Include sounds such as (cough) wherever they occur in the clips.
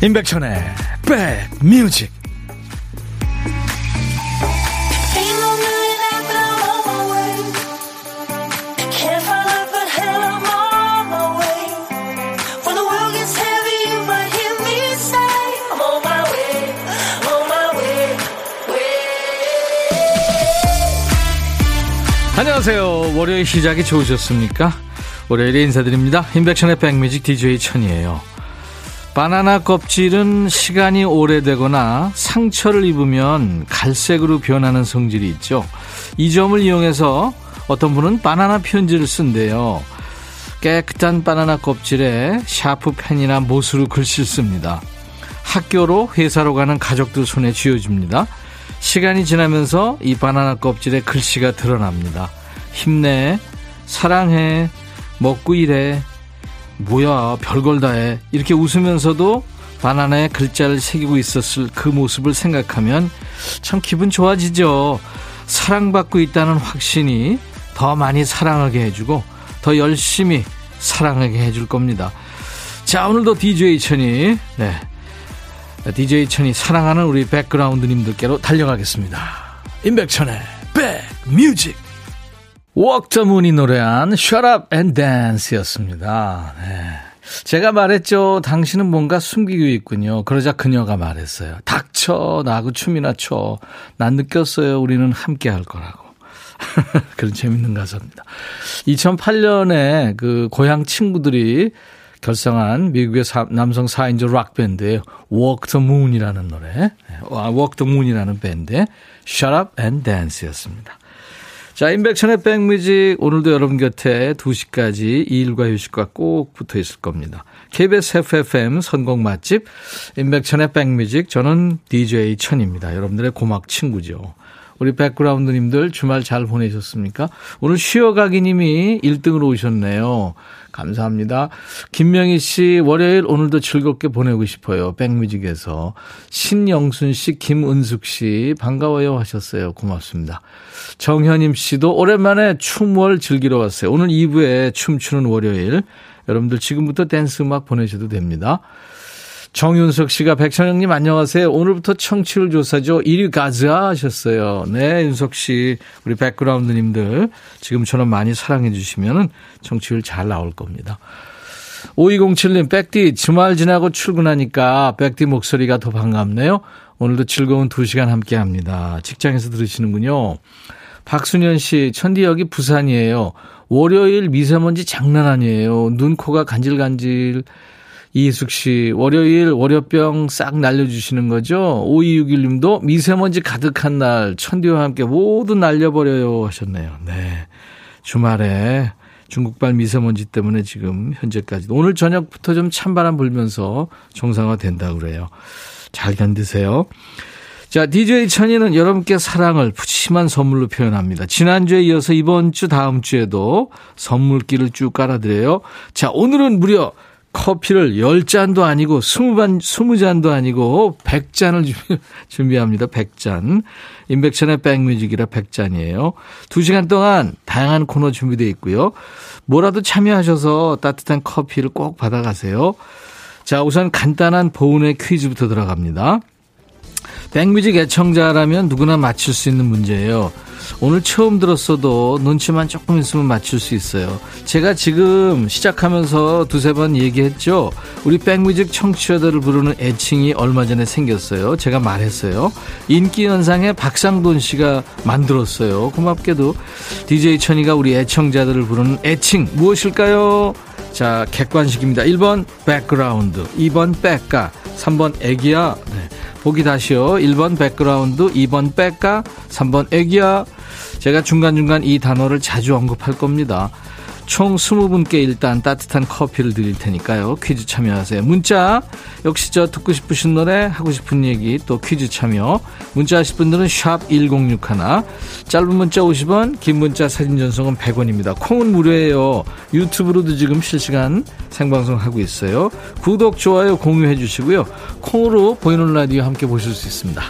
임백천의 백뮤직 안녕하세요. 월요일 시작이 좋으셨습니까? 월요일에 인사드립니다. 임백천의 백뮤직 DJ 천이에요. 바나나 껍질은 시간이 오래되거나 상처를 입으면 갈색으로 변하는 성질이 있죠. 이 점을 이용해서 어떤 분은 바나나 편지를 쓴대요. 깨끗한 바나나 껍질에 샤프 펜이나 못으로 글씨를 씁니다. 학교로 회사로 가는 가족들 손에 쥐어줍니다. 시간이 지나면서 이 바나나 껍질에 글씨가 드러납니다. 힘내, 사랑해, 먹고 일해, 뭐야 별걸 다 해. 이렇게 웃으면서도 바나나에 글자를 새기고 있었을 그 모습을 생각하면 참 기분 좋아지죠. 사랑받고 있다는 확신이 더 많이 사랑하게 해주고 더 열심히 사랑하게 해줄 겁니다. 자 오늘도 DJ 천이 네. DJ 천이 사랑하는 우리 백그라운드님들께로 달려가겠습니다. 임백천의 백 뮤직 웍더문이 노래한 Shut Up and Dance였습니다. 네. 제가 말했죠. 당신은 뭔가 숨기고 있군요. 그러자 그녀가 말했어요. 닥쳐. 나하고 춤이나 춰. 난 느꼈어요. 우리는 함께 할 거라고. (laughs) 그런 재밌는 가사입니다. 2008년에 그 고향 친구들이 결성한 미국의 남성 4인조 락밴드의 Walk the Moon이라는 노래. Walk the Moon이라는 밴드의 Shut Up and Dance였습니다. 자, 인백천의 백뮤직 오늘도 여러분 곁에 2시까지 일과 휴식과 꼭 붙어 있을 겁니다. KBS FFM 선곡 맛집 인백천의 백뮤직 저는 DJ 천입니다. 여러분들의 고막 친구죠. 우리 백그라운드님들 주말 잘 보내셨습니까? 오늘 쉬어가기 님이 1등으로 오셨네요. 감사합니다. 김명희 씨, 월요일 오늘도 즐겁게 보내고 싶어요. 백뮤직에서. 신영순 씨, 김은숙 씨, 반가워요 하셨어요. 고맙습니다. 정현임 씨도 오랜만에 춤을 즐기러 왔어요. 오늘 2부에 춤추는 월요일. 여러분들 지금부터 댄스 음악 보내셔도 됩니다. 정윤석 씨가 백천영님 안녕하세요. 오늘부터 청취율 조사죠. 1위 가즈아 하셨어요. 네, 윤석 씨, 우리 백그라운드님들 지금처럼 많이 사랑해 주시면 청취율 잘 나올 겁니다. 5207님, 백디 주말 지나고 출근하니까 백디 목소리가 더 반갑네요. 오늘도 즐거운 2시간 함께 합니다. 직장에서 들으시는군요. 박순현 씨, 천디 여기 부산이에요. 월요일 미세먼지 장난 아니에요. 눈, 코가 간질간질. 이숙 씨, 월요일 월요병 싹 날려주시는 거죠? 5261 님도 미세먼지 가득한 날, 천디와 함께 모두 날려버려요 하셨네요. 네. 주말에 중국발 미세먼지 때문에 지금 현재까지 오늘 저녁부터 좀 찬바람 불면서 정상화 된다고 그래요. 잘 견디세요. 자, DJ 천이는 여러분께 사랑을 푸짐한 선물로 표현합니다. 지난주에 이어서 이번 주 다음 주에도 선물기를 쭉 깔아드려요. 자, 오늘은 무려 커피를 10잔도 아니고 20반, 20잔도 아니고 100잔을 (laughs) 준비합니다. 100잔. 인백션의 백뮤직이라 100잔이에요. 2시간 동안 다양한 코너 준비되어 있고요. 뭐라도 참여하셔서 따뜻한 커피를 꼭 받아가세요. 자, 우선 간단한 보은의 퀴즈부터 들어갑니다. 백뮤직 애청자라면 누구나 맞출 수 있는 문제예요. 오늘 처음 들었어도 눈치만 조금 있으면 맞출 수 있어요. 제가 지금 시작하면서 두세 번 얘기했죠. 우리 백뮤직 청취자들을 부르는 애칭이 얼마 전에 생겼어요. 제가 말했어요. 인기 연상에 박상돈 씨가 만들었어요. 고맙게도 DJ 천이가 우리 애청자들을 부르는 애칭 무엇일까요? 자, 객관식입니다. 1번 백그라운드, 2번 백가, 3번 애기야. 네. 보기 다시요. 1번 백그라운드, 2번 백가, 3번 애기야. 제가 중간중간 이 단어를 자주 언급할 겁니다. 총 20분께 일단 따뜻한 커피를 드릴 테니까요. 퀴즈 참여하세요. 문자, 역시 저 듣고 싶으신 노래, 하고 싶은 얘기, 또 퀴즈 참여. 문자 하실 분들은 샵 1061, 짧은 문자 50원, 긴 문자 사진 전송은 100원입니다. 콩은 무료예요. 유튜브로도 지금 실시간 생방송 하고 있어요. 구독, 좋아요, 공유해 주시고요. 콩으로 보이는 라디오 함께 보실 수 있습니다.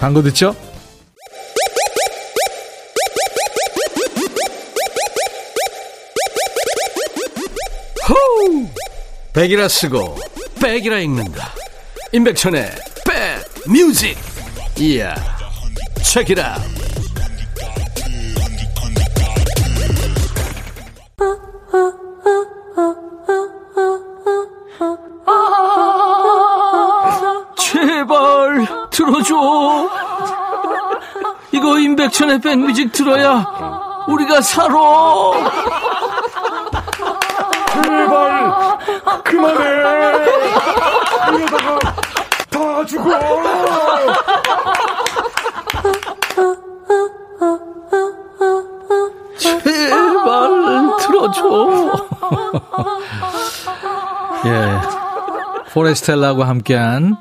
광고 듣죠? 백이라 쓰고 백이라 읽는다. 임백천의 백뮤직. 이야 책이라 제발 들어줘. 이거 임백천의 백뮤직 들어야 우리가 살아. 제발 그만해. 이러다가 다 죽어 제발 들어줘. 예. 포레스텔라와 함께한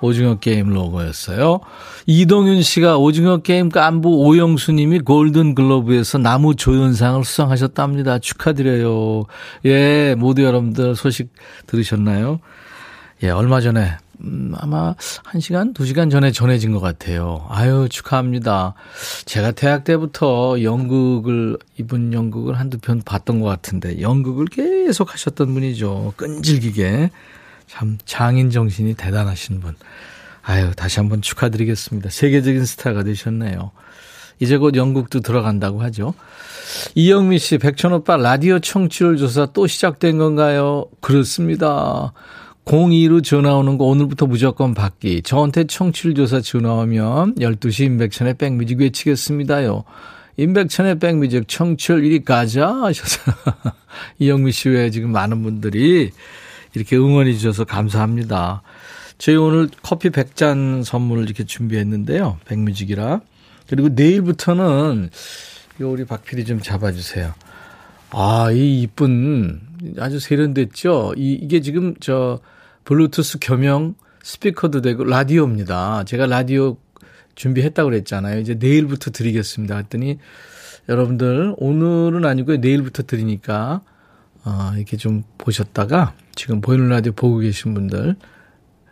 오징어 게임 로고였어요. 이동윤 씨가 오징어 게임 깐부 오영수 님이 골든 글로브에서 나무 조연상을 수상하셨답니다. 축하드려요. 예, 모두 여러분들 소식 들으셨나요? 예, 얼마 전에 음, 아마 1시간, 2시간 전에 전해진 것 같아요. 아유, 축하합니다. 제가 대학 때부터 연극을, 이분 연극을 한두 편 봤던 것 같은데, 연극을 계속 하셨던 분이죠. 끈질기게. 참 장인 정신이 대단하신 분. 아유, 다시 한번 축하드리겠습니다. 세계적인 스타가 되셨네요. 이제 곧 영국도 들어간다고 하죠. 이영미 씨, 백천 오빠 라디오 청취율 조사 또 시작된 건가요? 그렇습니다. 02로 전화 오는 거 오늘부터 무조건 받기. 저한테 청취율 조사 전화 오면 12시 임백천의 백뮤직 외치겠습니다요. 임백천의 백뮤직 청취율 1위 가자 하셔서 (laughs) 이영미 씨 외에 지금 많은 분들이 이렇게 응원해 주셔서 감사합니다. 저희 오늘 커피 100잔 선물을 이렇게 준비했는데요. 백뮤직이라. 그리고 내일부터는 요 우리 박 PD 좀 잡아주세요. 아, 이 이쁜 아주 세련됐죠? 이, 이게 지금 저 블루투스 겸용 스피커도 되고 라디오입니다. 제가 라디오 준비했다고 그랬잖아요. 이제 내일부터 드리겠습니다. 했더니 여러분들 오늘은 아니고요. 내일부터 드리니까 어, 이렇게 좀 보셨다가 지금 보이는 라디오 보고 계신 분들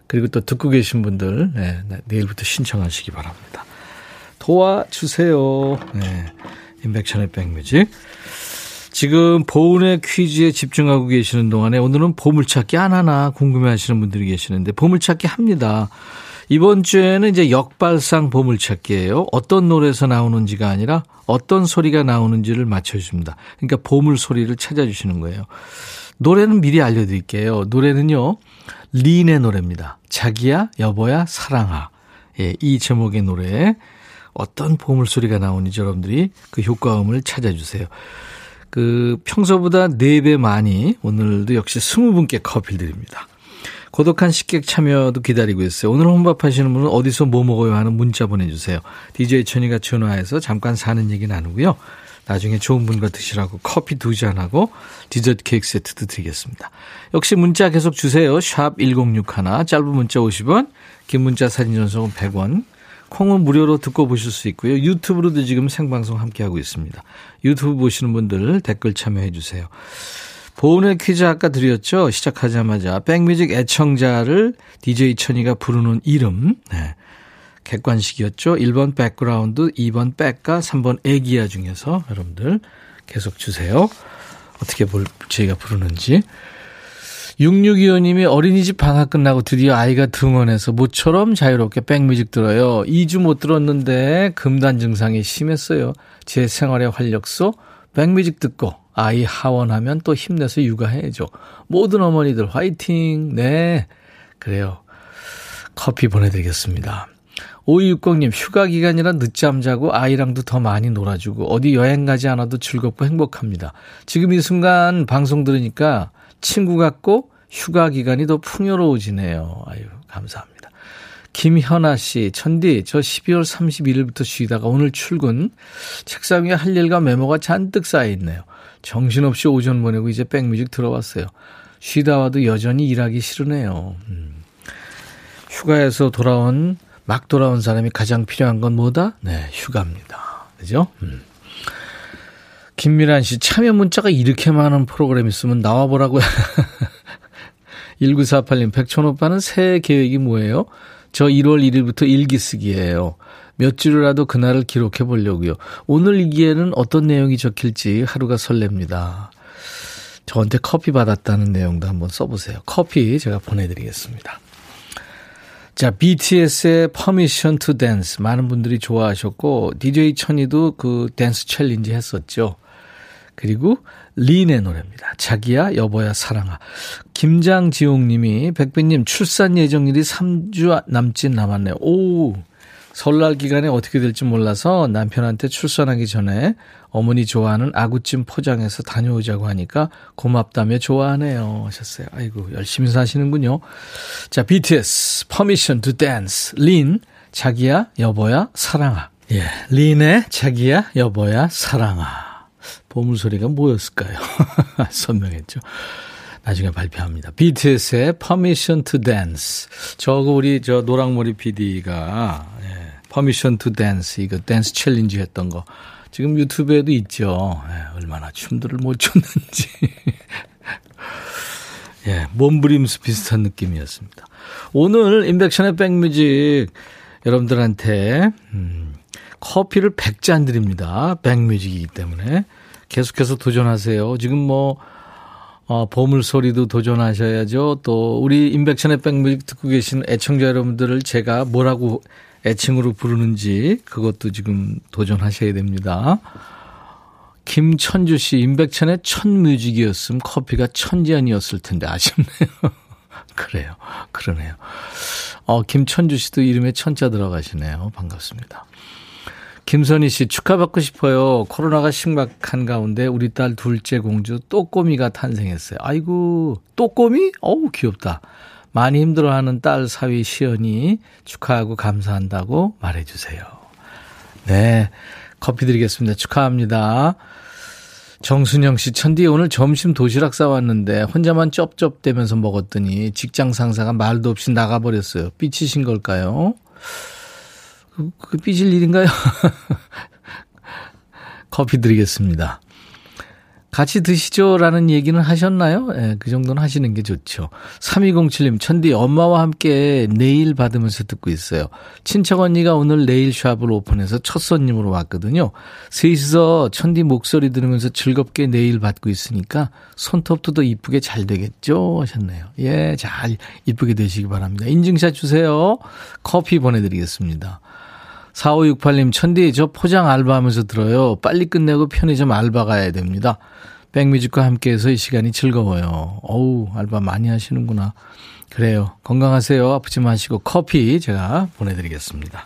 그리고 또 듣고 계신 분들 네, 내일부터 신청하시기 바랍니다. 도와주세요. 네. 인백션의 백뮤직. 지금 보은의 퀴즈에 집중하고 계시는 동안에 오늘은 보물찾기 안 하나 궁금해 하시는 분들이 계시는데 보물찾기 합니다. 이번 주에는 이제 역발상 보물찾기예요. 어떤 노래에서 나오는지가 아니라 어떤 소리가 나오는지를 맞춰줍니다. 그러니까 보물 소리를 찾아주시는 거예요. 노래는 미리 알려드릴게요. 노래는요, 린의 노래입니다. 자기야, 여보야, 사랑아. 예, 이 제목의 노래에 어떤 보물 소리가 나오는지 여러분들이 그 효과음을 찾아주세요. 그 평소보다 4배 많이 오늘도 역시 20분께 커피 드립니다. 고독한 식객 참여도 기다리고 있어요. 오늘 혼밥하시는 분은 어디서 뭐 먹어요 하는 문자 보내주세요. DJ 천이가 전화해서 잠깐 사는 얘기 나누고요. 나중에 좋은 분과 드시라고 커피 두 잔하고 디저트 케이크 세트도 드리겠습니다. 역시 문자 계속 주세요. 샵 1061, 짧은 문자 50원, 긴 문자 사진 전송은 100원, 콩은 무료로 듣고 보실 수 있고요. 유튜브로도 지금 생방송 함께하고 있습니다. 유튜브 보시는 분들 댓글 참여해 주세요. 보은의 퀴즈 아까 드렸죠? 시작하자마자 백뮤직 애청자를 DJ 천이가 부르는 이름. 네. 객관식이었죠. 1번 백그라운드, 2번 백과 3번 애기야 중에서 여러분들 계속 주세요. 어떻게 볼, 저희가 부르는지. 6625님이 어린이집 방학 끝나고 드디어 아이가 등원해서 모처럼 자유롭게 백뮤직 들어요. 2주 못 들었는데 금단 증상이 심했어요. 제 생활의 활력소 백뮤직 듣고 아이 하원하면 또 힘내서 육아해야죠. 모든 어머니들 화이팅. 네. 그래요. 커피 보내드리겠습니다. 5260님, 휴가 기간이라 늦잠 자고 아이랑도 더 많이 놀아주고 어디 여행 가지 않아도 즐겁고 행복합니다. 지금 이 순간 방송 들으니까 친구 같고 휴가 기간이 더 풍요로워지네요. 아유, 감사합니다. 김현아 씨, 천디, 저 12월 31일부터 쉬다가 오늘 출근. 책상 위에 할 일과 메모가 잔뜩 쌓여 있네요. 정신없이 오전 보내고 이제 백뮤직 들어왔어요. 쉬다 와도 여전히 일하기 싫으네요. 음. 휴가에서 돌아온, 막 돌아온 사람이 가장 필요한 건 뭐다? 네, 휴가입니다. 그죠? 음. 김미란 씨, 참여 문자가 이렇게 많은 프로그램 있으면 나와보라고요. (laughs) 1948님, 백촌 오빠는 새해 계획이 뭐예요? 저 1월 1일부터 일기 쓰기예요. 몇 줄이라도 그날을 기록해 보려고요. 오늘 일기에는 어떤 내용이 적힐지 하루가 설렙니다. 저한테 커피 받았다는 내용도 한번 써보세요. 커피 제가 보내드리겠습니다. 자, BTS의 Permission to Dance 많은 분들이 좋아하셨고 DJ 천이도 그 댄스 챌린지 했었죠. 그리고 린의 노래입니다. 자기야 여보야 사랑아. 김장지용 님이 백빈님 출산 예정일이 3주 남짓 남았네요. 오. 설날 기간에 어떻게 될지 몰라서 남편한테 출산하기 전에 어머니 좋아하는 아구찜 포장해서 다녀오자고 하니까 고맙다며 좋아하네요. 하셨어요. 아이고, 열심히 사시는군요. 자, BTS, Permission to Dance, 린, 자기야, 여보야, 사랑아. 예, 린의 자기야, 여보야, 사랑아. 보물소리가 뭐였을까요? (laughs) 선명했죠. 나중에 발표합니다. BTS의 Permission to Dance. 저거 우리 저 노랑머리 PD가 예, Permission to Dance 이거 댄스 챌린지 했던 거 지금 유튜브에도 있죠. 예, 얼마나 춤들을 못 췄는지. (laughs) 예, 몸부림수 비슷한 느낌이었습니다. 오늘 인백션의 백뮤직 여러분들한테 음, 커피를 100잔 드립니다. 백뮤직이기 때문에 계속해서 도전하세요. 지금 뭐 어, 보물 소리도 도전하셔야죠. 또 우리 인백션의 백뮤직 듣고 계신 애청자 여러분들을 제가 뭐라고 애칭으로 부르는지 그것도 지금 도전하셔야 됩니다. 김천주 씨, 임백천의 첫 뮤직이었음 커피가 천지연이었을 텐데 아쉽네요. (laughs) 그래요. 그러네요. 어, 김천주 씨도 이름에 천자 들어가시네요. 반갑습니다. 김선희 씨 축하받고 싶어요. 코로나가 심각한 가운데 우리 딸 둘째 공주 또꼬미가 탄생했어요. 아이고 또꼬미? 어우 귀엽다. 많이 힘들어하는 딸 사위 시연이 축하하고 감사한다고 말해주세요. 네 커피 드리겠습니다. 축하합니다. 정순영 씨, 천디 오늘 점심 도시락 싸왔는데 혼자만 쩝쩝대면서 먹었더니 직장 상사가 말도 없이 나가버렸어요. 삐치신 걸까요? 그, 그 삐질 일인가요? (laughs) 커피 드리겠습니다. 같이 드시죠라는 얘기는 하셨나요? 예, 그 정도는 하시는 게 좋죠. 3207님, 천디 엄마와 함께 네일 받으면서 듣고 있어요. 친척 언니가 오늘 네일샵을 오픈해서 첫 손님으로 왔거든요. 셋이서 천디 목소리 들으면서 즐겁게 네일 받고 있으니까 손톱도 더 이쁘게 잘 되겠죠? 하셨네요. 예, 잘 이쁘게 되시기 바랍니다. 인증샷 주세요. 커피 보내드리겠습니다. 4568님, 천디, 저 포장 알바하면서 들어요. 빨리 끝내고 편의점 알바 가야 됩니다. 백뮤직과 함께해서 이 시간이 즐거워요. 어우, 알바 많이 하시는구나. 그래요. 건강하세요. 아프지 마시고 커피 제가 보내드리겠습니다.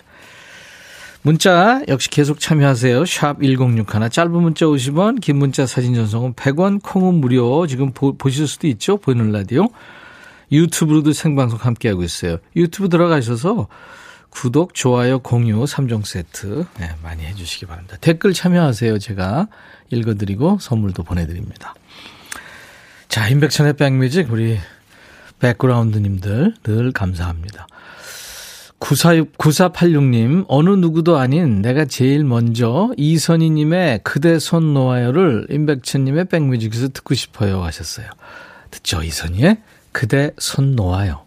문자 역시 계속 참여하세요. 샵 1061, 짧은 문자 50원, 긴 문자 사진 전송은 100원, 콩은 무료. 지금 보, 보실 수도 있죠. 보이는 라디오. 유튜브로도 생방송 함께하고 있어요. 유튜브 들어가셔서 구독, 좋아요, 공유 3종 세트 네, 많이 해주시기 바랍니다. 댓글 참여하세요. 제가 읽어드리고 선물도 보내드립니다. 자, 임백천의 백뮤직 우리 백그라운드님들 늘 감사합니다. 94, 9486님, 어느 누구도 아닌 내가 제일 먼저 이선희님의 그대 손 놓아요를 임백천님의 백뮤직에서 듣고 싶어요 하셨어요. 듣죠, 이선희의 그대 손 놓아요.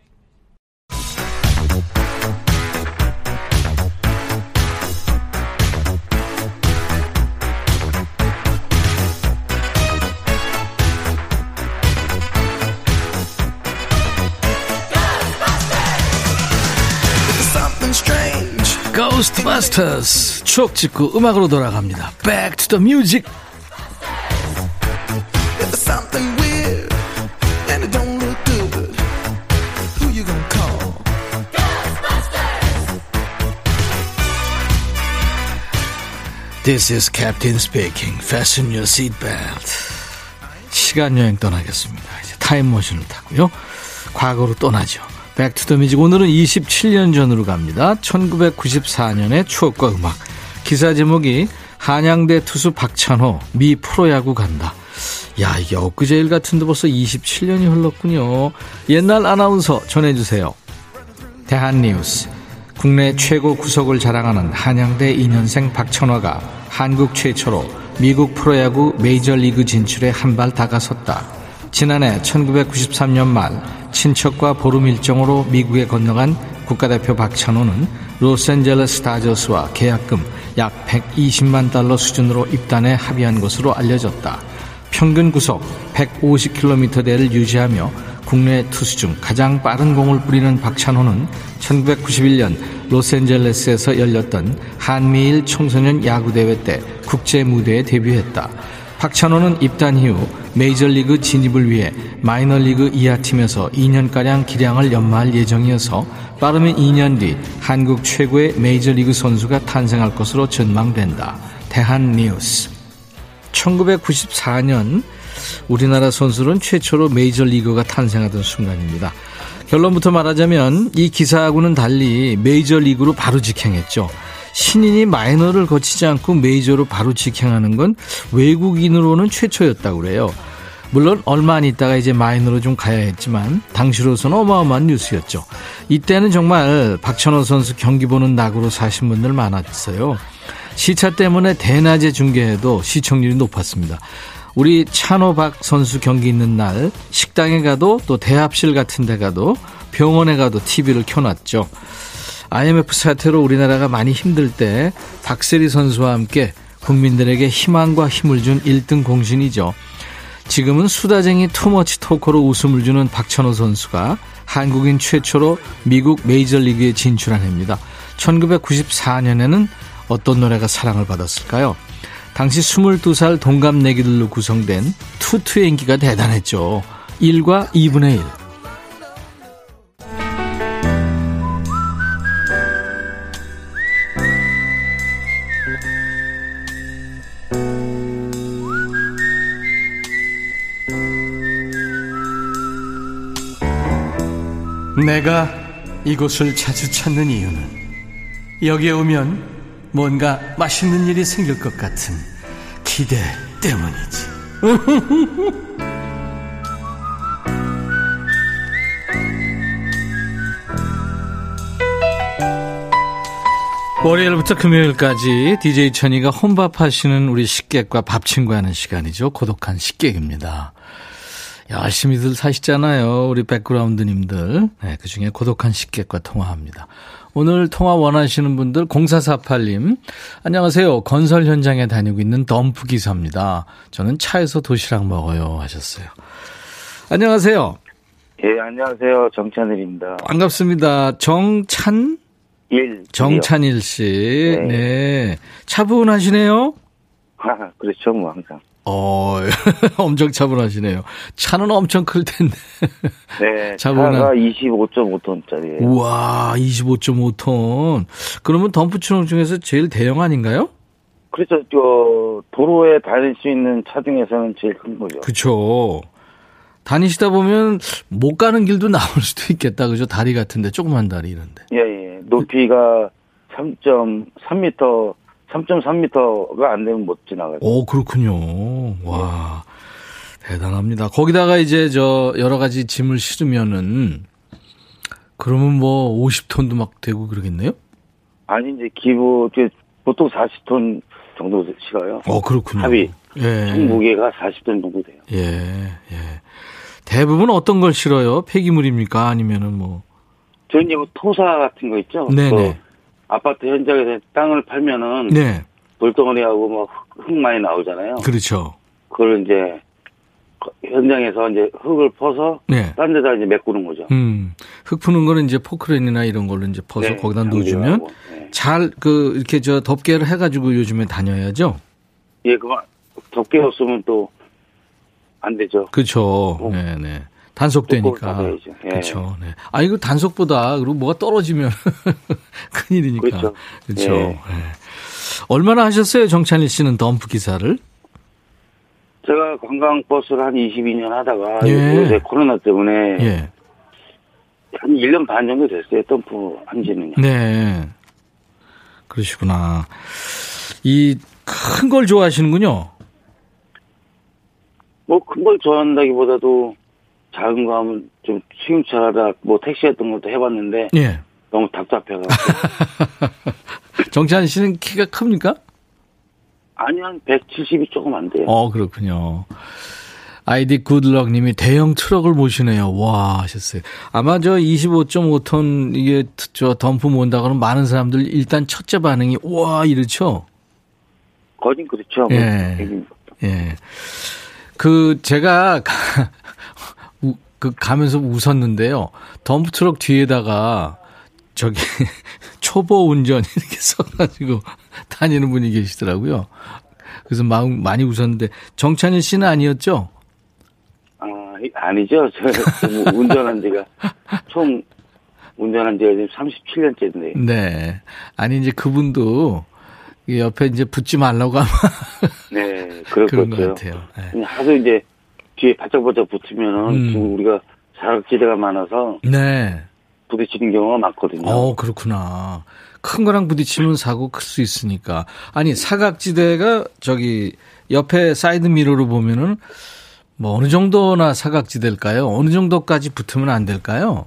고스트바스터스 추억 찍고 음악으로 돌아갑니다. Back to the music. This is Captain speaking. Fasten your seatbelt. 시간 여행 떠나겠습니다. 이제 타임머신을 타고요. 과거로 떠나죠. Back to the Music 오늘은 27년 전으로 갑니다. 1994년의 추억과 음악. 기사 제목이 한양대 투수 박찬호 미 프로야구 간다. 야 이게 엊그제 일 같은데 벌써 27년이 흘렀군요. 옛날 아나운서 전해주세요. 대한뉴스 국내 최고 구속을 자랑하는 한양대 2년생 박찬호가 한국 최초로 미국 프로야구 메이저리그 진출에 한 발 다가섰다. 지난해 1993년 말 친척과 보름 일정으로 미국에 건너간 국가대표 박찬호는 로스앤젤레스 다저스와 계약금 약 120만 달러 수준으로 입단에 합의한 것으로 알려졌다. 평균 구속 150km대를 유지하며 국내 투수 중 가장 빠른 공을 뿌리는 박찬호는 1991년 로스앤젤레스에서 열렸던 한미일 청소년 야구대회 때 국제 무대에 데뷔했다. 박찬호는 입단 이후 메이저리그 진입을 위해 마이너리그 이하 팀에서 2년가량 기량을 연마할 예정이어서 빠르면 2년 뒤 한국 최고의 메이저리그 선수가 탄생할 것으로 전망된다. 대한뉴스 1994년 우리나라 선수는 최초로 메이저리그가 탄생하던 순간입니다. 결론부터 말하자면 이 기사하고는 달리 메이저리그로 바로 직행했죠. 신인이 마이너를 거치지 않고 메이저로 바로 직행하는 건 외국인으로는 최초였다고 그래요. 물론 얼마 안 있다가 이제 마이너로 좀 가야 했지만 당시로서는 어마어마한 뉴스였죠. 이때는 정말 박찬호 선수 경기 보는 낙으로 사신 분들 많았어요. 시차 때문에 대낮에 중계해도 시청률이 높았습니다. 우리 찬호박 선수 경기 있는 날 식당에 가도 또 대합실 같은 데 가도 병원에 가도 TV를 켜놨죠. IMF 사태로 우리나라가 많이 힘들 때 박세리 선수와 함께 국민들에게 희망과 힘을 준 1등 공신이죠. 지금은 수다쟁이 투머치 토커로 웃음을 주는 박찬호 선수가 한국인 최초로 미국 메이저리그에 진출한 해입니다. 1994년에는 어떤 노래가 사랑을 받았을까요? 당시 22살 동갑내기들로 구성된 투투의 인기가 대단했죠. 1과 2분의 1. 내가 이곳을 자주 찾는 이유는 여기에 오면 뭔가 맛있는 일이 생길 것 같은 기대 때문이지. (laughs) 월요일부터 금요일까지 DJ 천이가 혼밥하시는 우리 식객과 밥 친구하는 시간이죠. 고독한 식객입니다. 열심히들 사시잖아요. 우리 백그라운드님들. 네, 그 중에 고독한 식객과 통화합니다. 오늘 통화 원하시는 분들 0448님. 안녕하세요. 건설 현장에 다니고 있는 덤프 기사입니다. 저는 차에서 도시락 먹어요. 하셨어요. 안녕하세요. 예, 안녕하세요. 정찬일입니다. 반갑습니다. 정찬? 일. 정찬일 씨. 네. 네. 차분하시네요. 아, (laughs) 그렇죠, 뭐, 항상. 어, (laughs) 엄청 차분하시네요. 차는 엄청 클 텐데. 네, (laughs) 차분한. 차가 25.5톤짜리예요 우와, 25.5톤. 그러면 덤프 트럭 중에서 제일 대형 아닌가요? 그렇죠. 저, 도로에 다닐 수 있는 차 중에서는 제일 큰 거죠. 그쵸. 다니시다 보면 못 가는 길도 (laughs) 나올 수도 있겠다. 그죠? 다리 같은데, 조그만 다리 이런데. 예, 예. 높이가 3.3m, 3.3m가 안 되면 못 지나가요. 오, 그렇군요. 와, 대단합니다. 거기다가 이제 저 여러 가지 짐을 실으면은 그러면 뭐 50톤도 막 되고 그러겠네요? 아니, 이제 기부, 보통 40톤 정도 실어요. 어, 그렇군요. 합의. 예. 총 무게가 40톤 정도 돼요. 예, 예. 대부분 어떤 걸 실어요? 폐기물입니까? 아니면은 뭐. 저는 이제 뭐 토사 같은 거 있죠? 네네. 그 아파트 현장에서 땅을 팔면은 네. 돌덩어리하고 뭐흙 많이 나오잖아요. 그렇죠. 그걸 이제 현장에서 이제 흙을 퍼서 네. 딴 데다 이제 메꾸는 거죠. 음. 흙 푸는 거는 이제 포크레인이나 이런 걸로 이제 퍼서 네, 거기다. 넣어주면 네. 잘그 이렇게 저 덮개를 해가지고 요즘에 다녀야죠. 예, 그만 덮개 없으면 또 안 되죠. 그렇죠. 어. 네네. 단속되니까. 예. 그렇죠. 네. 아 이거 단속보다 그리고 뭐가 떨어지면 (laughs) 큰일이니까. 그렇죠. 그렇죠. 예. 네. 얼마나 하셨어요, 정찬일 씨는 덤프 기사를? 제가 관광버스를 한 22년 하다가 예. 요새 코로나 때문에 예. 한 1년 반 정도 됐어요, 덤프 한 지는요. 네. 그러시구나. 이 큰 걸 좋아하시는군요. 뭐, 큰 걸 좋아한다기보다도 작은 거 하면 좀 시음차라다 뭐 택시 같은 것도 해봤는데 예. 너무 답답해가지고. (laughs) 정찬 씨는 키가 큽니까? 아니, 한 170이 조금 안 돼요. 어, 그렇군요. 아이디 굿럭 님이 대형 트럭을 모시네요. 와, 하셨어요. 아마 저 25.5톤 이게 저 덤프 몬다 그러면 많은 사람들 일단 첫째 반응이 와, 이렇죠? 거진 그렇죠. 뭐 예. 예. 그 제가 우- 그 가면서 웃었는데요. 덤프 트럭 뒤에다가 저기 (laughs) 초보 운전 이렇게 써가지고 (laughs) 다니는 분이 계시더라고요. 그래서 마음 많이 웃었는데 정찬일 씨는 아니었죠? 아, 이- 아니죠. (laughs) 저 운전한 지가 총 운전한 지가 지금 37년째인데. 네. 아니 이제 그분도 이 옆에 이제 붙지 말라고 아마 네, 그럴 그런 것것 같아요. 네. 하도 이제 뒤에 바짝바짝 붙으면은 음. 우리가 사각지대가 많아서 네. 부딪히는 경우가 많거든요. 어, 그렇구나. 큰 거랑 부딪히면 사고 클 수 있으니까. 아니, 사각지대가 저기 옆에 사이드 미러로 보면은 뭐 어느 정도나 사각지대일까요? 어느 정도까지 붙으면 안 될까요?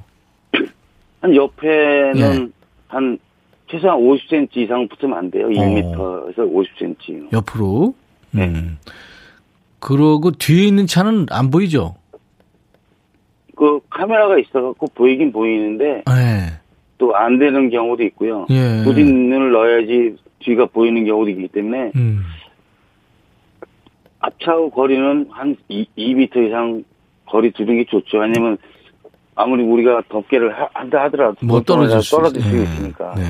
(clears throat) 한 옆에는 예. 한 최소한 50cm 이상 붙으면 안 돼요. 어. 1m에서 50cm. 옆으로. 네. 음. 그러고 뒤에 있는 차는 안 보이죠? 그 카메라가 있어갖고 보이긴 보이는데 네. 또안 되는 경우도 있고요. 예. 부진을 넣어야지 뒤가 보이는 경우도 있기 때문에 음. 앞차하고 거리는 한 2, 2m 이상 거리 두는 게 좋죠. 왜냐면 아무리 우리가 덮개를 하- 한다 하더라도 뭐 떨어질 수, 떨어질 수 예. 있으니까. 네.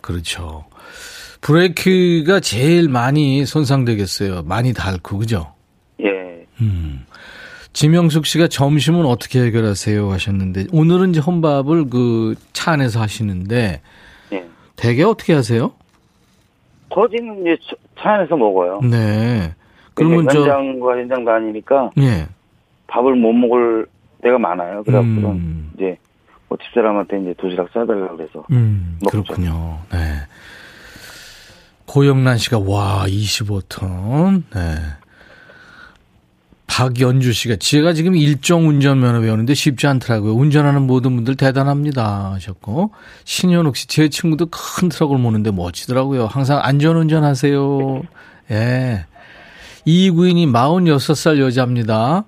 그렇죠. 브레이크가 제일 많이 손상되겠어요. 많이 닳고, 그죠? 예. 음. 지명숙 씨가 점심은 어떻게 해결하세요 하셨는데 오늘은 이제 혼밥을 그 차 안에서 하시는데 예. 대개 어떻게 하세요? 거지는 이제 차- 차 안에서 먹어요. 네. 그러면 저 현장과 현장 다니니까 예. 밥을 못 먹을 때가 많아요. 그래갖고 음. 이제 뭐 집사람한테 이제 도시락 싸달라고 그래서 음, 먹죠. 그렇군요. 네. 고영란 씨가 와 25톤. 네. 박연주 씨가 제가 지금 일종 운전면허 배우는데 쉽지 않더라고요. 운전하는 모든 분들 대단합니다 하셨고 신현욱 씨 제 친구도 큰 트럭을 모는데 멋지더라고요. 항상 안전 운전하세요. 예. 이구인이 46살 여자입니다.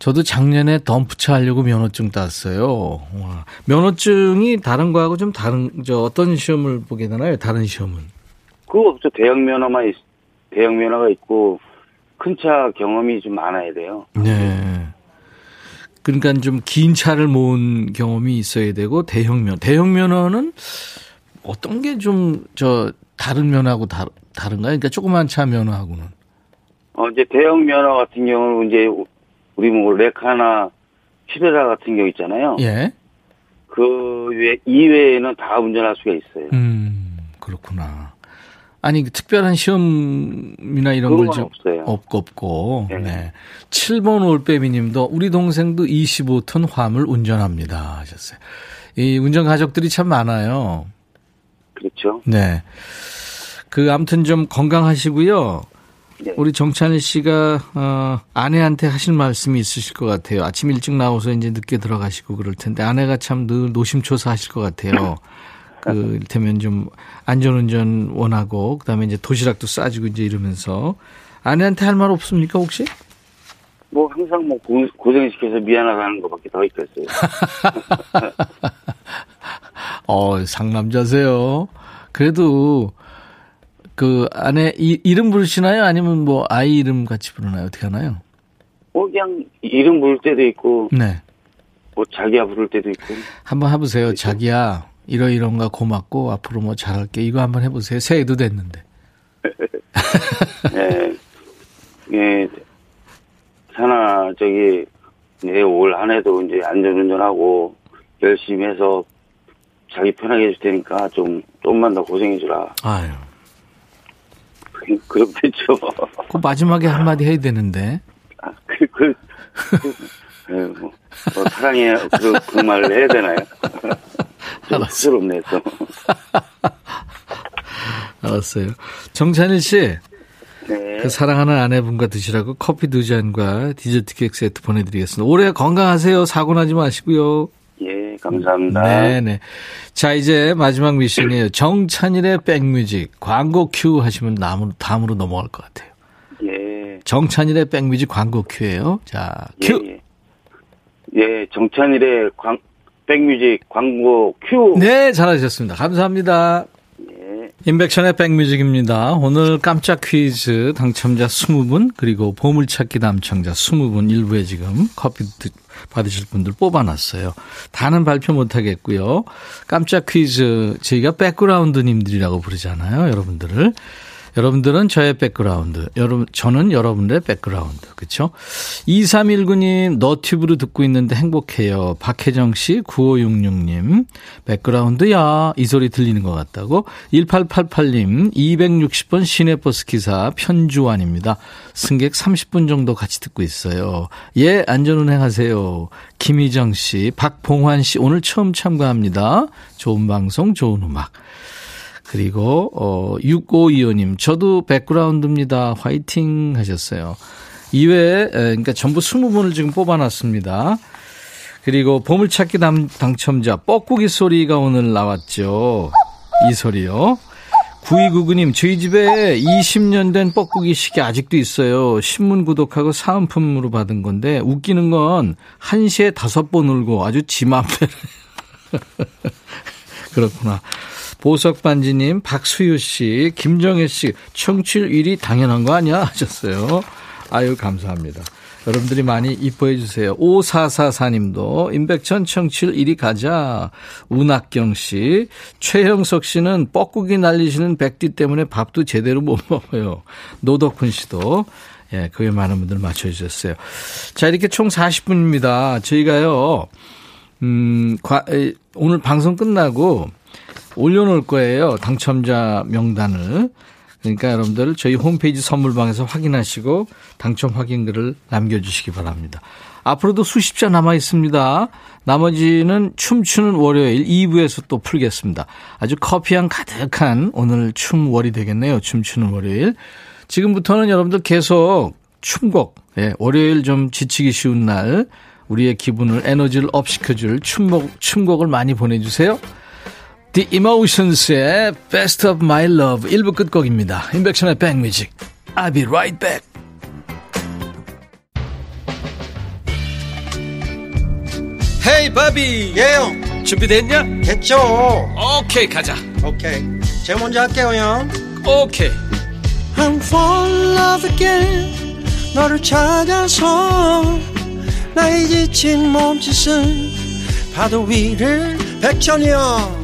저도 작년에 덤프차 하려고 면허증 땄어요. 와. 면허증이 다른 거하고 좀 다른 저 어떤 시험을 보게 되나요? 다른 시험은? 그거 없죠. 대형 면허만 있, 대형 면허가 있고 큰 차 경험이 좀 많아야 돼요. 네. 그러니까 좀 긴 차를 모은 경험이 있어야 되고 대형 면 대형 면허는 어떤 게 좀 저 다른 면하고 다, 다른가요? 그러니까 조그만 차 면허하고는. 어 이제 대형 면허 같은 경우는 이제 우리 뭐 레카나 히레라 같은 경우 있잖아요. 예. 그 외, 이외에는 다 운전할 수가 있어요. 음, 그렇구나. 아니, 그 특별한 시험이나 이런 걸건좀 없어요. 없고 없고. 네. 네. 7번 올빼미 님도 우리 동생도 25톤 화물 운전합니다 하셨어요. 이 운전 가족들이 참 많아요. 그렇죠. 네. 그 아무튼 좀 건강하시고요. 네. 우리 정찬일 씨가 어, 아내한테 하실 말씀이 있으실 것 같아요. 아침 일찍 나와서 이제 늦게 들어가시고 그럴 텐데 아내가 참 늘 노심초사하실 것 같아요. (laughs) 그 이를테면 좀 안전운전 원하고 그 다음에 이제 도시락도 싸주고 이제 이러면서 아내한테 할 말 없습니까 혹시? 뭐 항상 뭐 고, 고생시켜서 미안하다는 것밖에 더 있겠어요. (laughs) 어 상남자세요. 그래도 그 아내 이, 이름 부르시나요? 아니면 뭐 아이 이름 같이 부르나요? 어떻게 하나요? 뭐 그냥 이름 부를 때도 있고 네. 뭐 자기야 부를 때도 있고 한번 해보세요. 자기야, 이러이런가 고맙고 앞으로 뭐 잘할게. 이거 한번 해보세요. 새해도 됐는데. 예, (laughs) 예, 하나 저기 내올 한해도 이제 안전운전하고 열심히 해서 자기 편하게 해줄 테니까 좀 조금만 더 고생해주라. 아유. (laughs) 그렇겠죠. 그 마지막에 한마디 해야 되는데. 아, 그, 그, 그, 예, 뭐, 뭐 사랑해 그, 그 말을 해야 되나요? (laughs) 좀 알았어요. 좀. 알았어요. 정찬일 씨, 네. 그 사랑하는 아내분과 드시라고 커피 두 잔과 디저트 케이크 세트 보내드리겠습니다. 올해 건강하세요. 사고 나지 마시고요. 예, 감사합니다. 네네. 자, 이제 마지막 미션이에요. 정찬일의 백뮤직. 광고 큐 하시면 다음으로, 다음으로 넘어갈 것 같아요. 예. 정찬일의 백뮤직 광고 큐예요 자, 예, 큐. 예. 예, 정찬일의 광, 백뮤직 광고 큐. 네, 잘하셨습니다. 감사합니다. 예. 임백천의 백뮤직입니다. 오늘 깜짝 퀴즈 당첨자 20분 그리고 보물찾기 당첨자 20분 1부에 지금 커피 드- 받으실 분들 뽑아놨어요. 다는 발표 못하겠고요. 깜짝 퀴즈 저희가 백그라운드님들이라고 부르잖아요. 여러분들을. 여러분들은 저의 백그라운드, 여러분, 저는 여러분들의 백그라운드. 그쵸? 2319님, 너튜브로 듣고 있는데 행복해요. 박혜정 씨, 9566님, 백그라운드야. 이 소리 들리는 것 같다고. 1888님, 260번 시내버스 기사 편주환입니다. 승객 30분 정도 같이 듣고 있어요. 예, 안전운행 하세요. 김희정 씨, 박봉환 씨, 오늘 처음 참가합니다. 좋은 방송, 좋은 음악. 그리고 어 6525님 저도 백그라운드입니다. 화이팅 하셨어요. 이외에 에, 그러니까 전부 20분을 지금 뽑아놨습니다. 그리고 보물찾기 당, 당첨자 뻐꾸기 소리가 오늘 나왔죠. 이 소리요. 9299님, 저희 집에 20년 된 뻐꾸기 시계 아직도 있어요. 신문 구독하고 사은품으로 받은 건데, 웃기는 건 1시에 다섯 번 울고 아주 지 맘대로. (laughs) 그렇구나. 보석반지님, 박수유 씨, 김정혜 씨, 청취율 1위 당연한 거 아니야? 하셨어요. 아유, 감사합니다. 여러분들이 많이 이뻐해 주세요. 5444님도, 임백천 청취율 1위 가자. 운학경 씨, 최형석 씨는 뻐꾸기 날리시는 백띠 때문에 밥도 제대로 못 먹어요. 노덕훈 씨도, 예, 그에 많은 분들 맞춰 주셨어요. 자, 이렇게 총 40분입니다. 저희가요, 음, 오늘 방송 끝나고 올려놓을 거예요. 당첨자 명단을. 그러니까 여러분들 저희 홈페이지 선물방에서 확인하시고 당첨 확인글을 남겨주시기 바랍니다. 앞으로도 수십 잔 남아 있습니다. 나머지는 춤추는 월요일 2부에서 또 풀겠습니다. 아주 커피향 가득한 오늘 춤월이 되겠네요. 춤추는 월요일. 지금부터는 여러분들 계속 춤곡, 예, 월요일 좀 지치기 쉬운 날 우리의 기분을 에너지를 up 시켜줄 춤곡, 춤곡을 많이 보내주세요. The Emotions의 Best of My Love 1부 끝곡입니다. 인백션의 백뮤직. I'll be right back. 헤이 바비 예영. 준비됐냐? 됐죠. 오케이 가자. 오케이. 제가 먼저 할게요 형. 오케이. I'm fall in love again. 너를 찾아서 나의 지친 몸짓은 파도 위를 백천이 형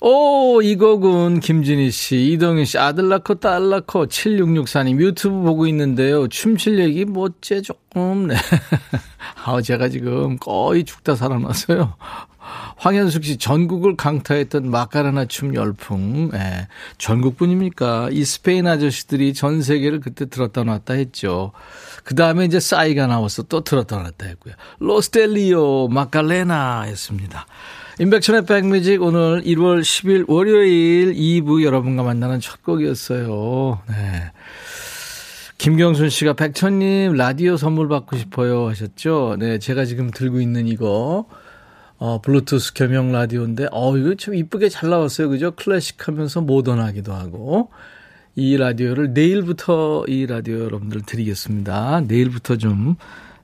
오, 이곡은 김진희 씨, 이동윤 씨, 아들 낳고 딸 낳고 7664님 유튜브 보고 있는데요. 춤출 얘기 뭐째 조금, 네. (laughs) 아, 제가 지금 거의 죽다 살아났어요. 황현숙 씨, 전국을 강타했던 마카레나 춤 열풍. 예. 전국뿐입니까? 이 스페인 아저씨들이 전 세계를 그때 들었다 놨다 했죠. 그 다음에 이제 싸이가 나와서 또 들었다 놨다 했고요. 로스텔리오, 마카레나 했습니다. 임백천의 백뮤직 오늘 1월 10일 월요일 2부 여러분과 만나는 첫 곡이었어요. 네. 김경순 씨가 백천님 라디오 선물 받고 싶어요 하셨죠? 네, 제가 지금 들고 있는 이거 어, 블루투스 겸용 라디오인데 어 이거 참 이쁘게 잘 나왔어요. 그죠? 클래식하면서 모던하기도 하고 이 라디오를 내일부터 이 라디오 여러분들 드리겠습니다. 내일부터 좀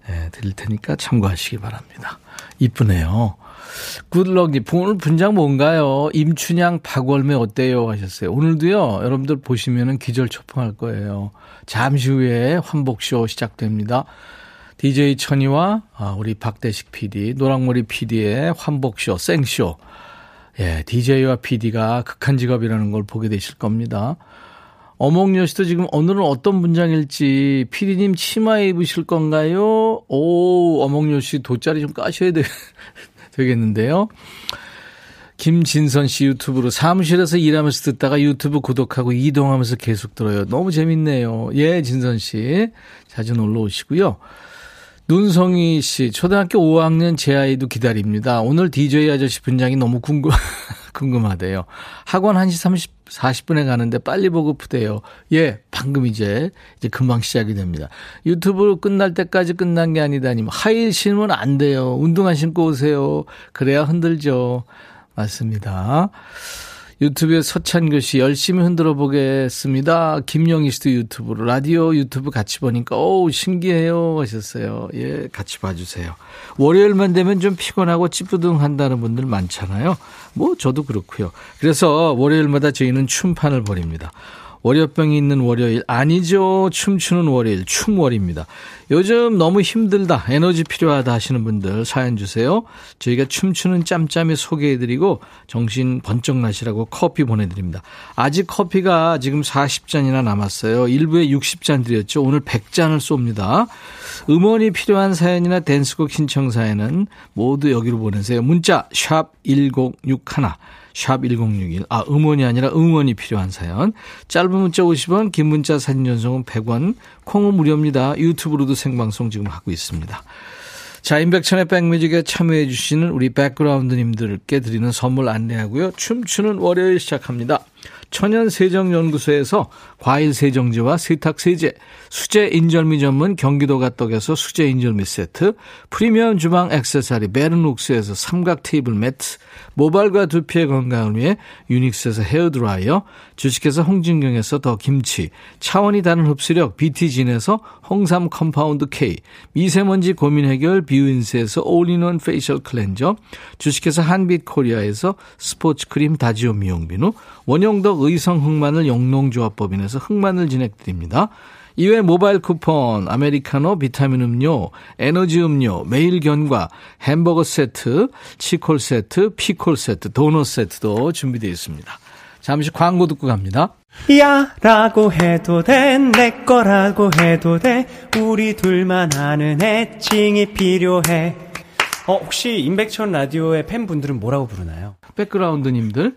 예, 드릴 테니까 참고하시기 바랍니다. 이쁘네요. 굿럭님, 오늘 분장 뭔가요? 임춘향 박월매 어때요? 하셨어요. 오늘도요, 여러분들 보시면은 기절초풍할 거예요. 잠시 후에 환복쇼 시작됩니다. DJ 천이와 아, 우리 박대식 PD, 노랑머리 PD의 환복쇼, 생쇼. 예, DJ와 PD가 극한 직업이라는 걸 보게 되실 겁니다. 어몽여 씨도 지금 오늘은 어떤 분장일지 피디님 치마 입으실 건가요? 오, 어몽여 씨 돗자리 좀 까셔야 되, 되겠는데요. 김진선 씨 유튜브로 사무실에서 일하면서 듣다가 유튜브 구독하고 이동하면서 계속 들어요. 너무 재밌네요. 예, 진선 씨. 자주 놀러 오시고요. 눈성희 씨, 초등학교 5학년 제 아이도 기다립니다. 오늘 DJ 아저씨 분장이 너무 궁금, (laughs) 궁금하대요. 학원 1시 30, 40분에 가는데 빨리 보고프대요. 예, 방금 이제, 이제 금방 시작이 됩니다. 유튜브 끝날 때까지 끝난 게 아니다니. 하일 신으면 안 돼요. 운동화 신고 오세요. 그래야 흔들죠. 맞습니다. 유튜브에 서찬교 씨 열심히 흔들어 보겠습니다. 김영희 씨도 유튜브로 라디오 유튜브 같이 보니까 오 신기해요 하셨어요. 예, 같이 봐주세요. 월요일만 되면 좀 피곤하고 찌뿌둥 한다는 분들 많잖아요. 뭐 저도 그렇고요. 그래서 월요일마다 저희는 춤판을 벌입니다. 월요병이 있는 월요일 아니죠. 춤추는 월요일 춤월입니다. 요즘 너무 힘들다 에너지 필요하다 하시는 분들 사연 주세요. 저희가 춤추는 짬짬이 소개해드리고 정신 번쩍 나시라고 커피 보내드립니다. 아직 커피가 지금 40잔이나 남았어요. 일부에 60잔 드렸죠. 오늘 100잔을 쏩니다. 음원이 필요한 사연이나 댄스곡 신청 사연은 모두 여기로 보내세요. 문자 샵 1061. 샵 1061. 아, 음원이 아니라 응원이 필요한 사연. 짧은 문자 50원, 긴 문자 사진 전송은 100원, 콩은 무료입니다. 유튜브로도 생방송 지금 하고 있습니다. 자, 임백천의 백뮤직에 참여해 주시는 우리 백그라운드님들께 드리는 선물 안내하고요. 춤추는 월요일 시작합니다. 천연세정연구소에서 과일세정제와 세탁세제, 수제 인절미 전문 경기도 가 떡에서 수제 인절미 세트, 프리미엄 주방 액세서리 베르녹스에서 삼각 테이블 매트, 모발과 두피의 건강을 위해 유닉스에서 헤어드라이어, 주식회사 홍진경에서 더 김치, 차원이 다른 흡수력 BT진에서 홍삼 compound K, 미세먼지 고민 해결 비윈스에서 all-in-one facial cleanser, 주식회사 한빛코리아에서 스포츠 크림 다지오 미용비누, 원형덕 의성 흑마늘 영농조합법인에서 흑마늘 진액 드립니다. 이외 모바일 쿠폰, 아메리카노, 비타민 음료, 에너지 음료, 매일 견과, 햄버거 세트, 치콜 세트, 피콜 세트, 도넛 세트도 준비되어 있습니다. 잠시 광고 듣고 갑니다. 야 라고 해도 돼 내 거라고 해도 돼 우리 둘만 아는 애칭이 필요해 어 혹시 임백천 라디오의 팬분들은 뭐라고 부르나요? 백그라운드님들.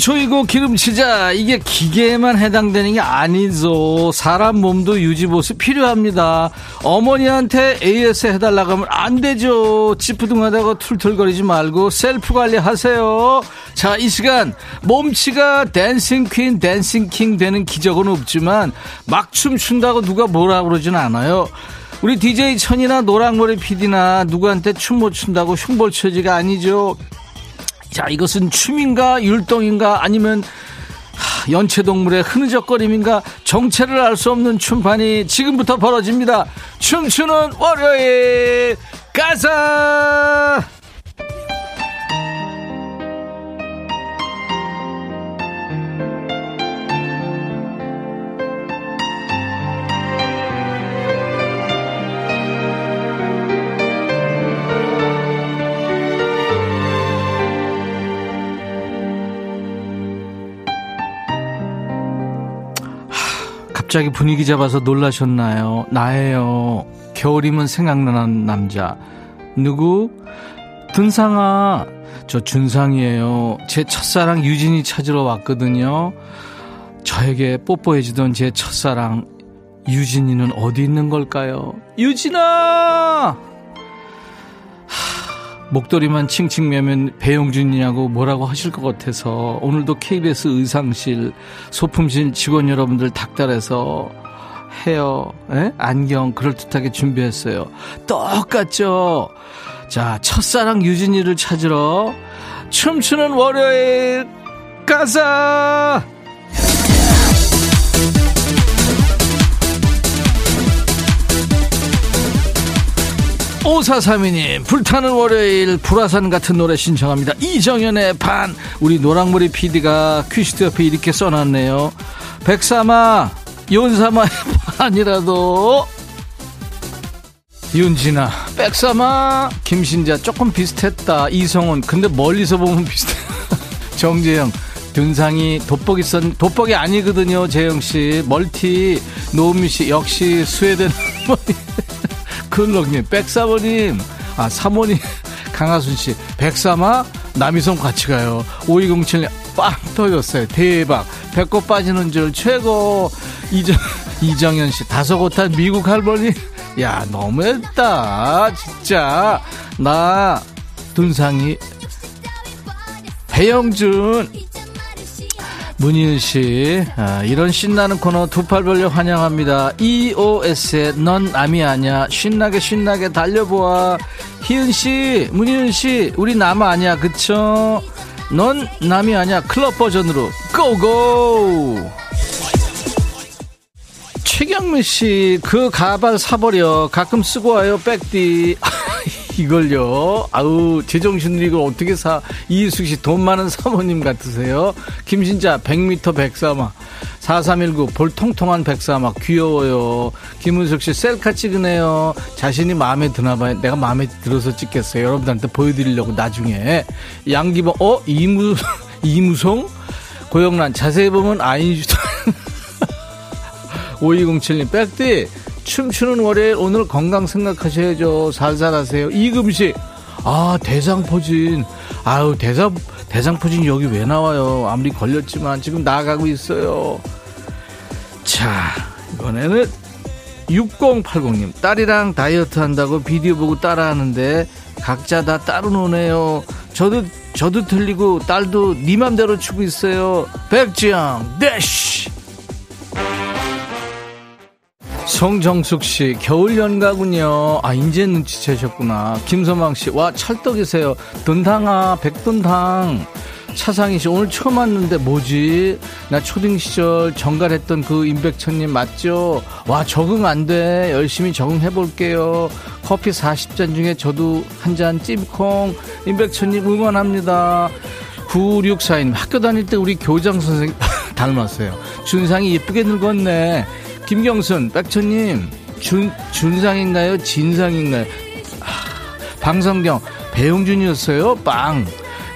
조이고 기름치자. 이게 기계에만 해당되는 게 아니죠. 사람 몸도 유지보수 필요합니다. 어머니한테 AS 해달라고 하면 안 되죠. 찌푸둥하다가 툴툴거리지 말고 셀프 관리하세요. 자 이 시간 몸치가 dancing queen dancing king 되는 기적은 없지만 막 춤 춘다고 누가 뭐라 그러진 않아요. 우리 DJ 천이나 노랑머리 PD나 누구한테 춤 못 춘다고 흉볼 처지가 아니죠 자, 이것은 춤인가 율동인가 아니면 하, 연체동물의 흐느적거림인가 정체를 알 수 없는 춤판이 지금부터 벌어집니다. 춤추는 월요일 가자! 갑자기 분위기 잡아서 놀라셨나요? 나예요. 겨울이면 생각나는 남자. 누구? 든상아. 저 준상이에요. 제 첫사랑 유진이 찾으러 왔거든요. 저에게 뽀뽀해주던 제 첫사랑 유진이는 어디 있는 걸까요? 유진아! 목도리만 칭칭 매면 배용준이냐고 뭐라고 하실 것 같아서 오늘도 KBS 의상실 소품실 직원 여러분들 닥달해서 헤어, 에? 안경 그럴듯하게 준비했어요. 똑같죠? 자, 첫사랑 유진이를 찾으러 춤추는 월요일 가자! 오사삼이님 불타는 월요일 불화산 같은 노래 신청합니다. 이정현의 반. 우리 노랑머리 PD가 퀴즈트 옆에 이렇게 써놨네요. 백삼아 윤삼아의 (laughs) 반이라도. 윤진아 백삼아. 김신자 조금 비슷했다. 이성훈 근데 멀리서 보면 비슷해. (laughs) 정재영 dun상이 돋보기 선 돋보기 아니거든요 재영씨. 멀티 노우미씨 역시 스웨덴 (laughs) 클럭님, 백사모님, 아, 사모님, (laughs) 강하순씨, 백사마, 남이성 같이 가요. 5207님, 빵 터졌어요. 대박. 배꼽 빠지는 줄 최고. 이정, (laughs) 이정현씨, 다소곳한 미국 할머니. (laughs) 야, 너무했다. 진짜. 나, dun상이, 배영준, 문희은 씨, 아, 이런 신나는 코너 두 팔 벌려 환영합니다. EOS의 넌 남이 아니야. 신나게 신나게 달려보아. 희은 씨, 문희은 씨, 우리 남 아니야. 그쵸? 넌 남이 아니야. 클럽 버전으로 고고! 최경민 씨, 그 가발 사버려. 가끔 쓰고 와요, 백디. (laughs) 이걸요. 아우, 제정신으로 이걸 어떻게 사. 이희숙 씨, 돈 많은 사모님 같으세요. 김신자, 100m 백사마. 4319, 볼 통통한 백사마. 귀여워요. 김은숙 씨, 셀카 찍으네요. 자신이 마음에 드나봐요. 내가 마음에 들어서 찍겠어요. 여러분들한테 보여드리려고 나중에. 양기범, 어? 이무, (laughs) 이무송? 고영란, 자세히 보면 아인슈타. 5207님, (laughs) 백디, 춤추는 월요일 오늘 건강 생각하셔야죠. 살살 하세요. 이금식. 아, 대상포진. 아유, 대상, 대상포진 여기 왜 나와요? 아무리 걸렸지만 지금 나가고 있어요. 자, 이번에는 6080님. 딸이랑 다이어트 한다고 비디오 보고 따라하는데 각자 다 따로 노네요. 저도, 저도 틀리고 딸도 니 맘대로 추고 있어요. 백지영, 대쉬! 성정숙 씨, 겨울 연가군요. 아, 이제 눈치채셨구나. 김서망 씨, 와, 찰떡이세요. 돈탕아, 백돈탕. 차상희 씨, 오늘 처음 왔는데 뭐지? 나 초등 시절 정갈했던 그 임백천님 맞죠? 와, 적응 안 돼. 열심히 적응해 볼게요. 커피 40잔 중에 저도 한 잔 찜콩. 임백천님 응원합니다. 9642님, 학교 다닐 때 우리 교장 선생님 (laughs) 닮았어요. 준상이 예쁘게 늙었네. 김경순, 백천님, 준, 준상인가요? 진상인가요? 아, 방성경, 배용준이었어요? 빵.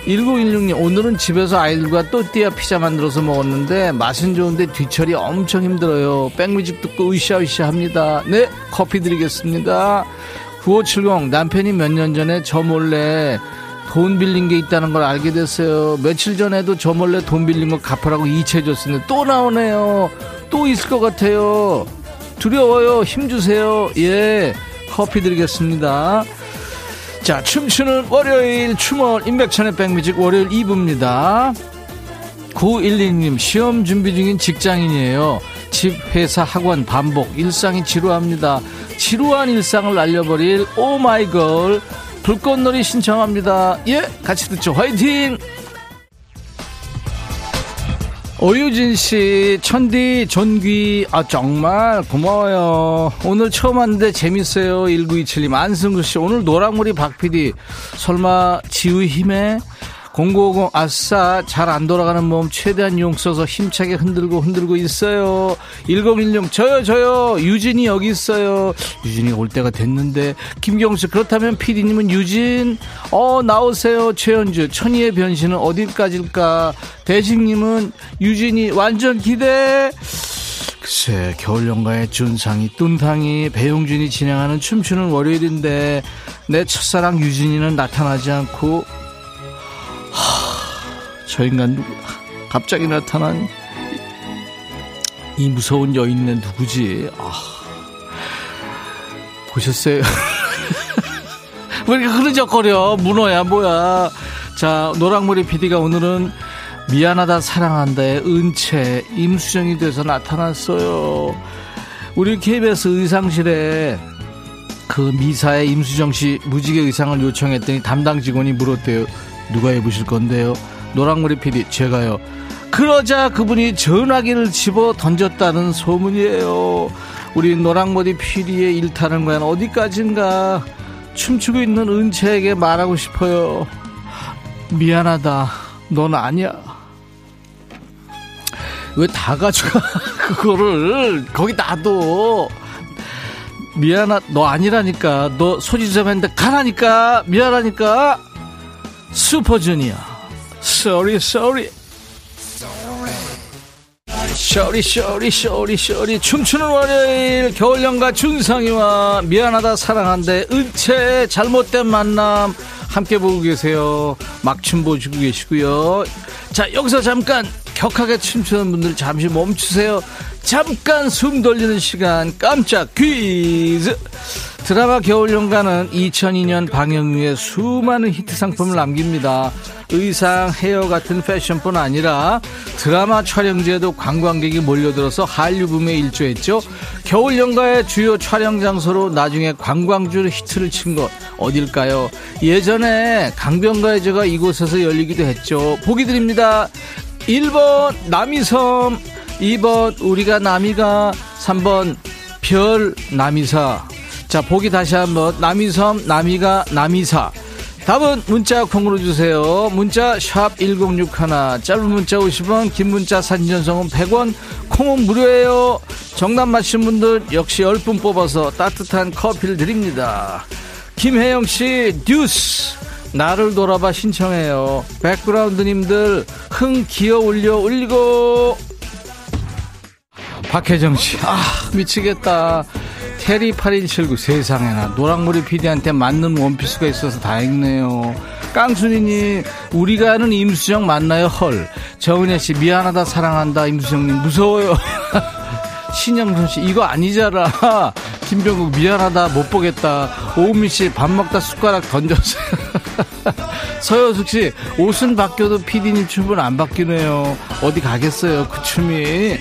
1916님, 오늘은 집에서 아이들과 또띠아 피자 만들어서 먹었는데, 맛은 좋은데 뒤처리 엄청 힘들어요. 백뮤직 듣고 으쌰으쌰 합니다. 네, 커피 드리겠습니다. 9570, 남편이 몇 년 전에 저 몰래 돈 빌린 게 있다는 걸 알게 됐어요. 며칠 전에도 저 몰래 돈 빌린 거 갚으라고 이체해줬는데 또 나오네요. 또 있을 것 같아요. 두려워요. 힘주세요. 예. 커피 드리겠습니다. 자, 춤추는 월요일 춤원 임백천의 백뮤직 월요일 2부입니다. 912님, 시험 준비 중인 직장인이에요. 집, 회사, 학원, 반복, 일상이 지루합니다. 지루한 일상을 날려버릴 오마이걸 불꽃놀이 신청합니다. 예, 같이 듣죠. 화이팅! 오유진 씨, 천디, 전귀, 아, 정말 고마워요. 오늘 처음 왔는데 재밌어요. 1927님, 안승구 씨, 오늘 노랑머리 박 PD, 설마 지우 힘에? 0950 아싸 잘 안 돌아가는 몸 최대한 용 써서 힘차게 흔들고 흔들고 있어요. 1016 저요 저요. 유진이 여기 있어요. 유진이 올 때가 됐는데 김경수 그렇다면 PD님은 유진 어 나오세요. 최현주 천희의 변신은 어디까지일까? 대식님은 유진이 완전 기대. 글쎄 겨울 연가의 준상이 뚠탕이 배용준이 진행하는 춤추는 월요일인데 내 첫사랑 유진이는 나타나지 않고 저 인간 누구 갑자기 나타난 이 무서운 여인은 누구지? 아, 보셨어요? (laughs) 왜 이렇게 흐느적거려? 문어야 뭐야? 자 노랑머리 PD가 오늘은 미안하다 사랑한다의 은채 임수정이 돼서 나타났어요. 우리 KBS 의상실에 그 미사의 임수정 씨 무지개 의상을 요청했더니 담당 직원이 물었대요. 누가 입으실 건데요? 노랑머리 PD 제가요. 그러자 그분이 전화기를 집어 던졌다는 소문이에요. 우리 노랑머리 PD의 일탈은 과연 어디까지인가? 춤추고 있는 은채에게 말하고 싶어요. 미안하다. 넌 아니야. 왜 다 가져가? (laughs) 그거를 거기 놔둬. 미안하, 너 아니라니까. 너 소지 좀 했는데 가라니까. 미안하니까. 슈퍼주니어. Sorry, sorry. 쇼리 쇼리 쇼리 쇼리 춤추는 월요일 겨울연가 준상이와 미안하다 사랑한데 은채 잘못된 만남 함께 보고 계세요. 막춤 보시고 계시고요. 자 여기서 잠깐 격하게 춤추는 분들 잠시 멈추세요 잠깐 숨 돌리는 시간 깜짝 퀴즈 드라마 겨울연가는 2002년 방영 후에 수많은 히트 상품을 남깁니다. 의상, 헤어 같은 패션뿐 아니라 드라마 촬영지에도 관광객이 몰려들어서 한류 붐에 일조했죠. 겨울연가의 주요 촬영 장소로 나중에 관광주 히트를 친 것 어딜까요? 예전에 강변가요제가 이곳에서 열리기도 했죠. 보기 드립니다. 1번 남이섬, 2번 우리가 남이가, 3번 별 남이사. 자, 보기 다시 한번. 남이섬, 남이가, 남이사. 답은 문자 콩으로 주세요. 문자 샵 1061. 짧은 문자 50원, 긴 문자 사진 전송은 100원, 콩은 무료예요. 정답 맞힌 분들 역시 10분 뽑아서 따뜻한 커피를 드립니다. 김혜영 씨, 뉴스. 나를 돌아봐 신청해요. 백그라운드님들 흥 기어 올려 올리고. 박혜정 씨, 아, 미치겠다. 테리 8179 세상에나 노랑머리 PD한테 맞는 원피스가 있어서 다행이네요. 깡순이님 우리가 아는 임수정 맞나요? 헐. 정은혜 씨 미안하다 사랑한다 임수정님 무서워요. (laughs) 신영선 씨 이거 아니잖아. (laughs) 김병국 미안하다 못 보겠다. 오은미 씨 밥 먹다 숟가락 던졌어요. (laughs) 서효숙 씨 옷은 바뀌어도 PD님 춤은 안 바뀌네요. 어디 가겠어요 그 춤이.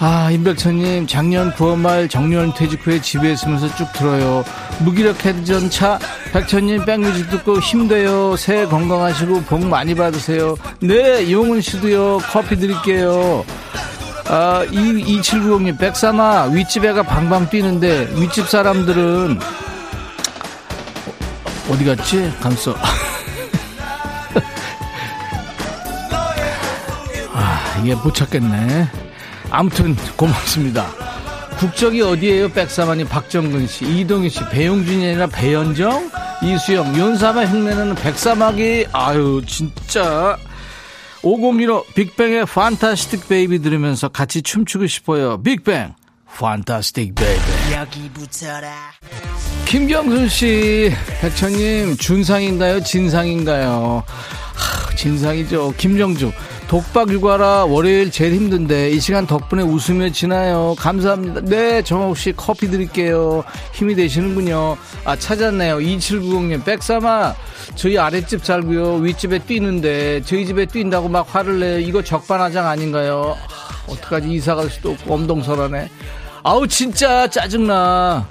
아, 임백천님, 작년 9월 말 정년 퇴직 후에 집에 있으면서 쭉 들어요. 무기력 해전차, 백천님 백뮤직 듣고 힘내요. 새해 건강하시고 복 많이 받으세요. 네, 용은 씨도요. 커피 드릴게요. 아, 2790님, 백삼아, 윗집 애가 방방 뛰는데, 윗집 사람들은, 어디 갔지? 감써. (laughs) 아, 이게 못 찾겠네. 아무튼 고맙습니다. 국적이 어디에요? 백사만이 박정근 씨, 이동희 씨, 배용준이 아니라 배현정, 이수영, 윤사마 흉내내는 백사막이 아유 진짜 5015 빅뱅의 판타스틱 베이비 들으면서 같이 춤추고 싶어요. 빅뱅 판타스틱 베이비 여기 붙여라 김경순 씨, 백천님 준상인가요? 진상인가요? 하, 진상이죠. 김정주 독박 육아라 월요일 제일 힘든데 이 시간 덕분에 웃으며 지나요. 감사합니다. 네, 정옥 씨 커피 드릴게요. 힘이 되시는군요. 아, 찾았네요. 2790님, 백삼아, 저희 아랫집 살고요. 윗집에 뛰는데 저희 집에 뛴다고 막 화를 내요. 이거 적반하장 아닌가요? 하, 어떡하지? 이사 갈 수도 없고 엄동설하네. 아우, 진짜 짜증나.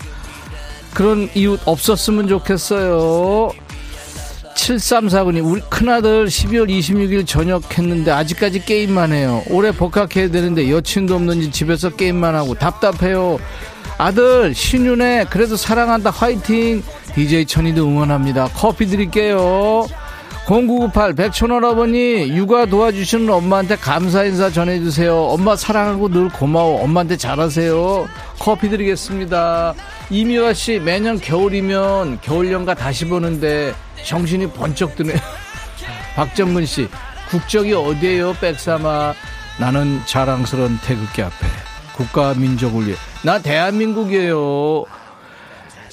그런 이웃 없었으면 좋겠어요. 7349님, 우리 큰아들 12월 26일 전역했는데 아직까지 게임만 해요. 올해 복학해야 되는데 여친도 없는지 집에서 게임만 하고 답답해요. 아들, 신윤혜, 그래도 사랑한다, 화이팅! DJ 천이도 응원합니다. 커피 드릴게요. 0998 백촌 할아버니 육아 도와주시는 엄마한테 감사 인사 전해주세요. 엄마 사랑하고 늘 고마워. 엄마한테 잘하세요. 커피 드리겠습니다. 이미화 씨 매년 겨울이면 겨울연가 다시 보는데 정신이 번쩍 드네. (laughs) 박정근 씨 국적이 어디에요? 백삼아 나는 자랑스러운 태극기 앞에 국가 민족을 위해 나 대한민국이에요.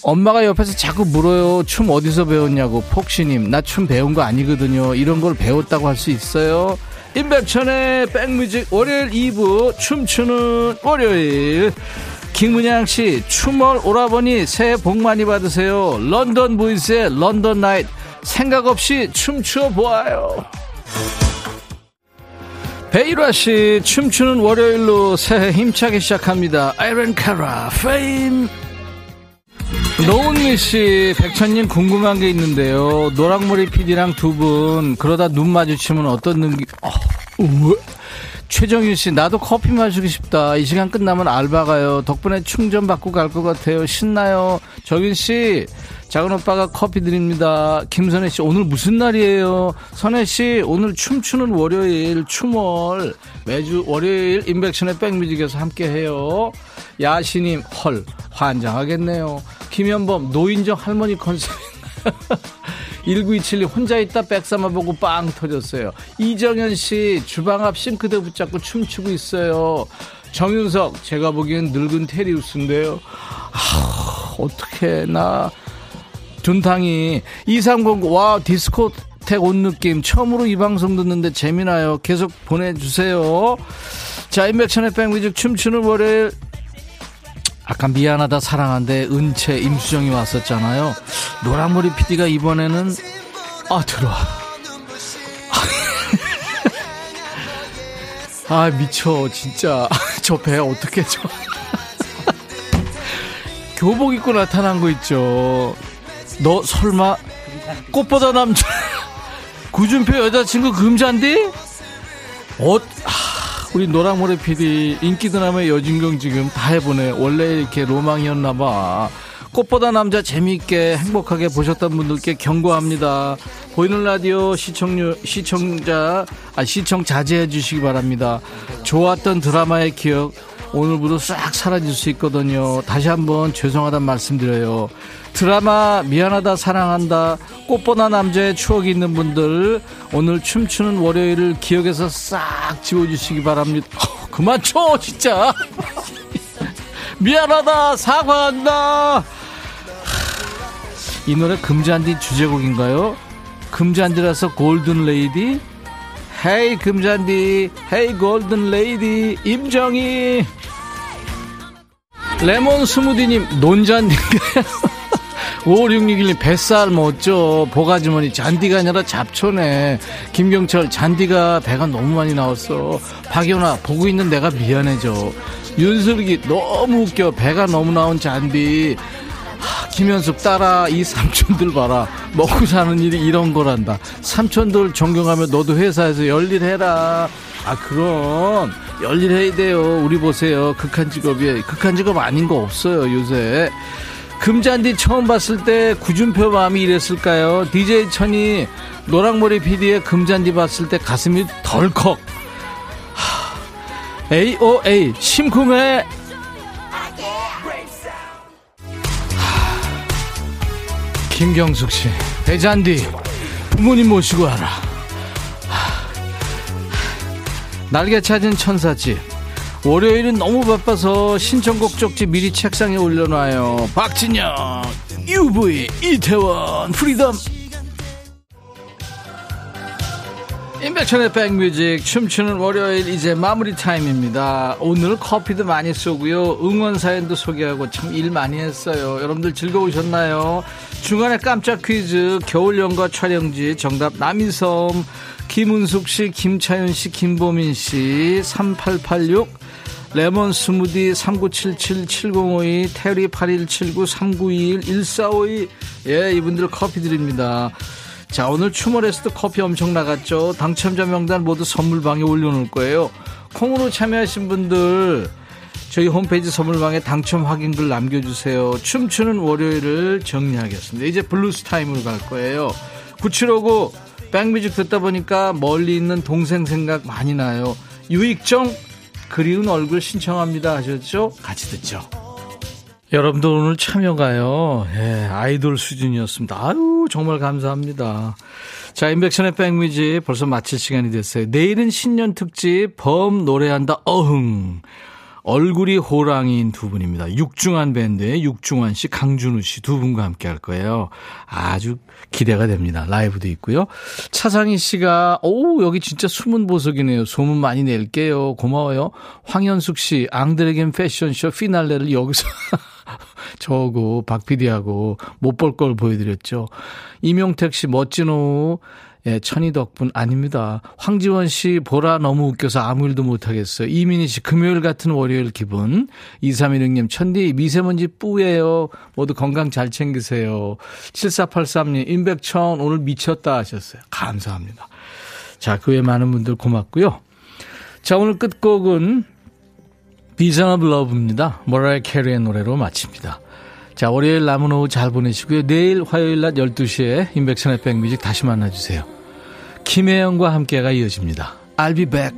엄마가 옆에서 자꾸 물어요. 춤 어디서 배웠냐고. 폭시님, 나 춤 배운 거 아니거든요. 이런 걸 배웠다고 할 수 있어요. 임백천의 백뮤직 월요일 2부 춤추는 월요일. 김문양 씨, 춤월 오라버니 새해 복 많이 받으세요. 런던 보이스의 London Nights. 생각 없이 춤추어 보아요. 베이라 씨 춤추는 월요일로 새해 힘차게 시작합니다. 아이린 카라 Fame. 노은미 씨, 백천님 궁금한 게 있는데요. 노랑머리 PD랑 두 분 그러다 눈 마주치면 어떤 느낌? 어, 우와. 최정윤 씨, 나도 커피 마시고 싶다. 이 시간 끝나면 알바 가요. 덕분에 충전 받고 갈 것 같아요. 신나요. 정윤 씨, 작은 오빠가 커피 드립니다. 김선혜 씨, 오늘 무슨 날이에요? 선혜 씨, 오늘 춤추는 월요일, 춤월. 매주 월요일 인백션의 백뮤직에서 함께 해요. 야시님, 헐, 환장하겠네요. 김현범, 노인정 할머니 컨셉. (laughs) 1927님 혼자 있다 백삼아 보고 빵 터졌어요. 이정현 씨 주방 앞 싱크대 붙잡고 춤추고 있어요. 정윤석 제가 보기엔 늙은 테리우스인데요. 아, 어떻게 나 둔탕이 2309 와 디스코텍 온 느낌 처음으로 이 방송 듣는데 재미나요. 계속 보내주세요. 자 인백천의 백뮤직 춤추는 월요일 아까 미안하다 사랑한데 은채 임수정이 왔었잖아요. 노란머리 PD가 이번에는 아 들어와. 아 미쳐 진짜 (laughs) 저 배 어떻게 저 (laughs) 교복 입고 나타난 거 있죠. 너 설마 꽃보다 남자 (laughs) 구준표 여자친구 금잔디? 어, 아, 우리 노랑모래 PD 인기 드라마의 여진경 지금 다 해보네. 원래 이렇게 로망이었나봐. 꽃보다 남자 재미있게 행복하게 보셨던 분들께 경고합니다. 보이는 라디오 시청률, 시청자, 아, 시청 자제해 주시기 바랍니다. 좋았던 드라마의 기억 오늘부로 싹 사라질 수 있거든요. 다시 한번 죄송하단 말씀드려요. 드라마 미안하다 사랑한다 꽃보다 남자의 추억이 있는 분들 오늘 춤추는 월요일을 기억에서 싹 지워주시기 바랍니다. 어, 그만 쳐 진짜. (laughs) 미안하다 사과한다. 이 노래 금잔디 주제곡인가요? 금잔디라서 Golden Lady? Hey 금잔디. Hey Golden Lady. 임정희. 레몬 스무디님 논잔디인가요? (laughs) 5661님 뱃살 멋져. 보가주머니 잔디가 아니라 잡초네. 김경철 잔디가 배가 너무 많이 나왔어. 박연아 보고 있는 내가 미안해져. 윤슬기 너무 웃겨. 배가 너무 나온 잔디. 하, 김현숙 따라 이 삼촌들 봐라 먹고 사는 일이 이런 거란다 삼촌들 존경하며 너도 회사에서 열일해라 아 그럼 열일해야 돼요 우리 보세요 극한 직업이 극한 직업 아닌 거 없어요 요새 금잔디 처음 봤을 때 구준표 마음이 이랬을까요? DJ 천이 노랑머리 PD의 금잔디 봤을 때 가슴이 덜컥. AOA 심쿵해. 김경숙 씨, 대잔디 부모님 모시고 와라. 날개 찾은 천사집. 월요일은 너무 바빠서 신청곡 쪽지 미리 책상에 올려놔요. 박진영, UV, 이태원, Freedom. 임백천의 백뮤직 춤추는 월요일 이제 마무리 타임입니다. 오늘 커피도 많이 쏘고요. 응원 사연도 소개하고 참 일 많이 했어요. 여러분들 즐거우셨나요? 중간에 깜짝 퀴즈 겨울 연가 촬영지 정답 남이섬 김은숙 씨, 김차윤 씨, 김보민 씨, 3886, 레몬 스무디 3977-7052, 테리 8179-3921-1452. 예, 이분들 커피 드립니다. 자, 오늘 춤월에서도 커피 엄청 나갔죠. 당첨자 명단 모두 선물방에 올려놓을 거예요. 콩으로 참여하신 분들, 저희 홈페이지 선물방에 당첨 확인글 남겨주세요. 춤추는 월요일을 정리하겠습니다. 이제 블루스 타임으로 갈 거예요. 9759, 백뮤직 듣다 보니까 멀리 있는 동생 생각 많이 나요. 유익종 그리운 얼굴 신청합니다 하셨죠? 같이 듣죠. 여러분들 오늘 참여가요. 예, 아이돌 수준이었습니다. 아유 정말 감사합니다. 자 인백션의 백뮤직 벌써 마칠 시간이 됐어요. 내일은 신년 특집 범 노래한다 어흥. 얼굴이 호랑이인 두 분입니다. 육중한 밴드의 육중한 씨, 강준우 씨 두 분과 함께 할 거예요. 아주 기대가 됩니다. 라이브도 있고요. 차상희 씨가 오 여기 진짜 숨은 보석이네요. 소문 많이 낼게요. 고마워요. 황현숙 씨, 앙드레겐 패션쇼 피날레를 여기서 (laughs) 저하고 박 PD하고 못 볼 걸 보여드렸죠. 이명택 씨 멋진 오후 예, 천희 덕분 아닙니다. 황지원 씨 보라 너무 웃겨서 아무 일도 못하겠어요. 이민희 씨 금요일 같은 월요일 기분. 2316님 천디 미세먼지 뿌예요. 모두 건강 잘 챙기세요. 7483님 임백천 오늘 미쳤다 하셨어요. 감사합니다. 자, 그 외 많은 분들 고맙고요. 자, 오늘 끝곡은 Vision of Love입니다. 머라이어 캐리의 노래로 마칩니다. 자, 월요일 남은 오후 잘 보내시고요. 내일 화요일 낮 12시에 임백천의 백뮤직 다시 만나주세요. 김혜영과 함께가 이어집니다. I'll be back.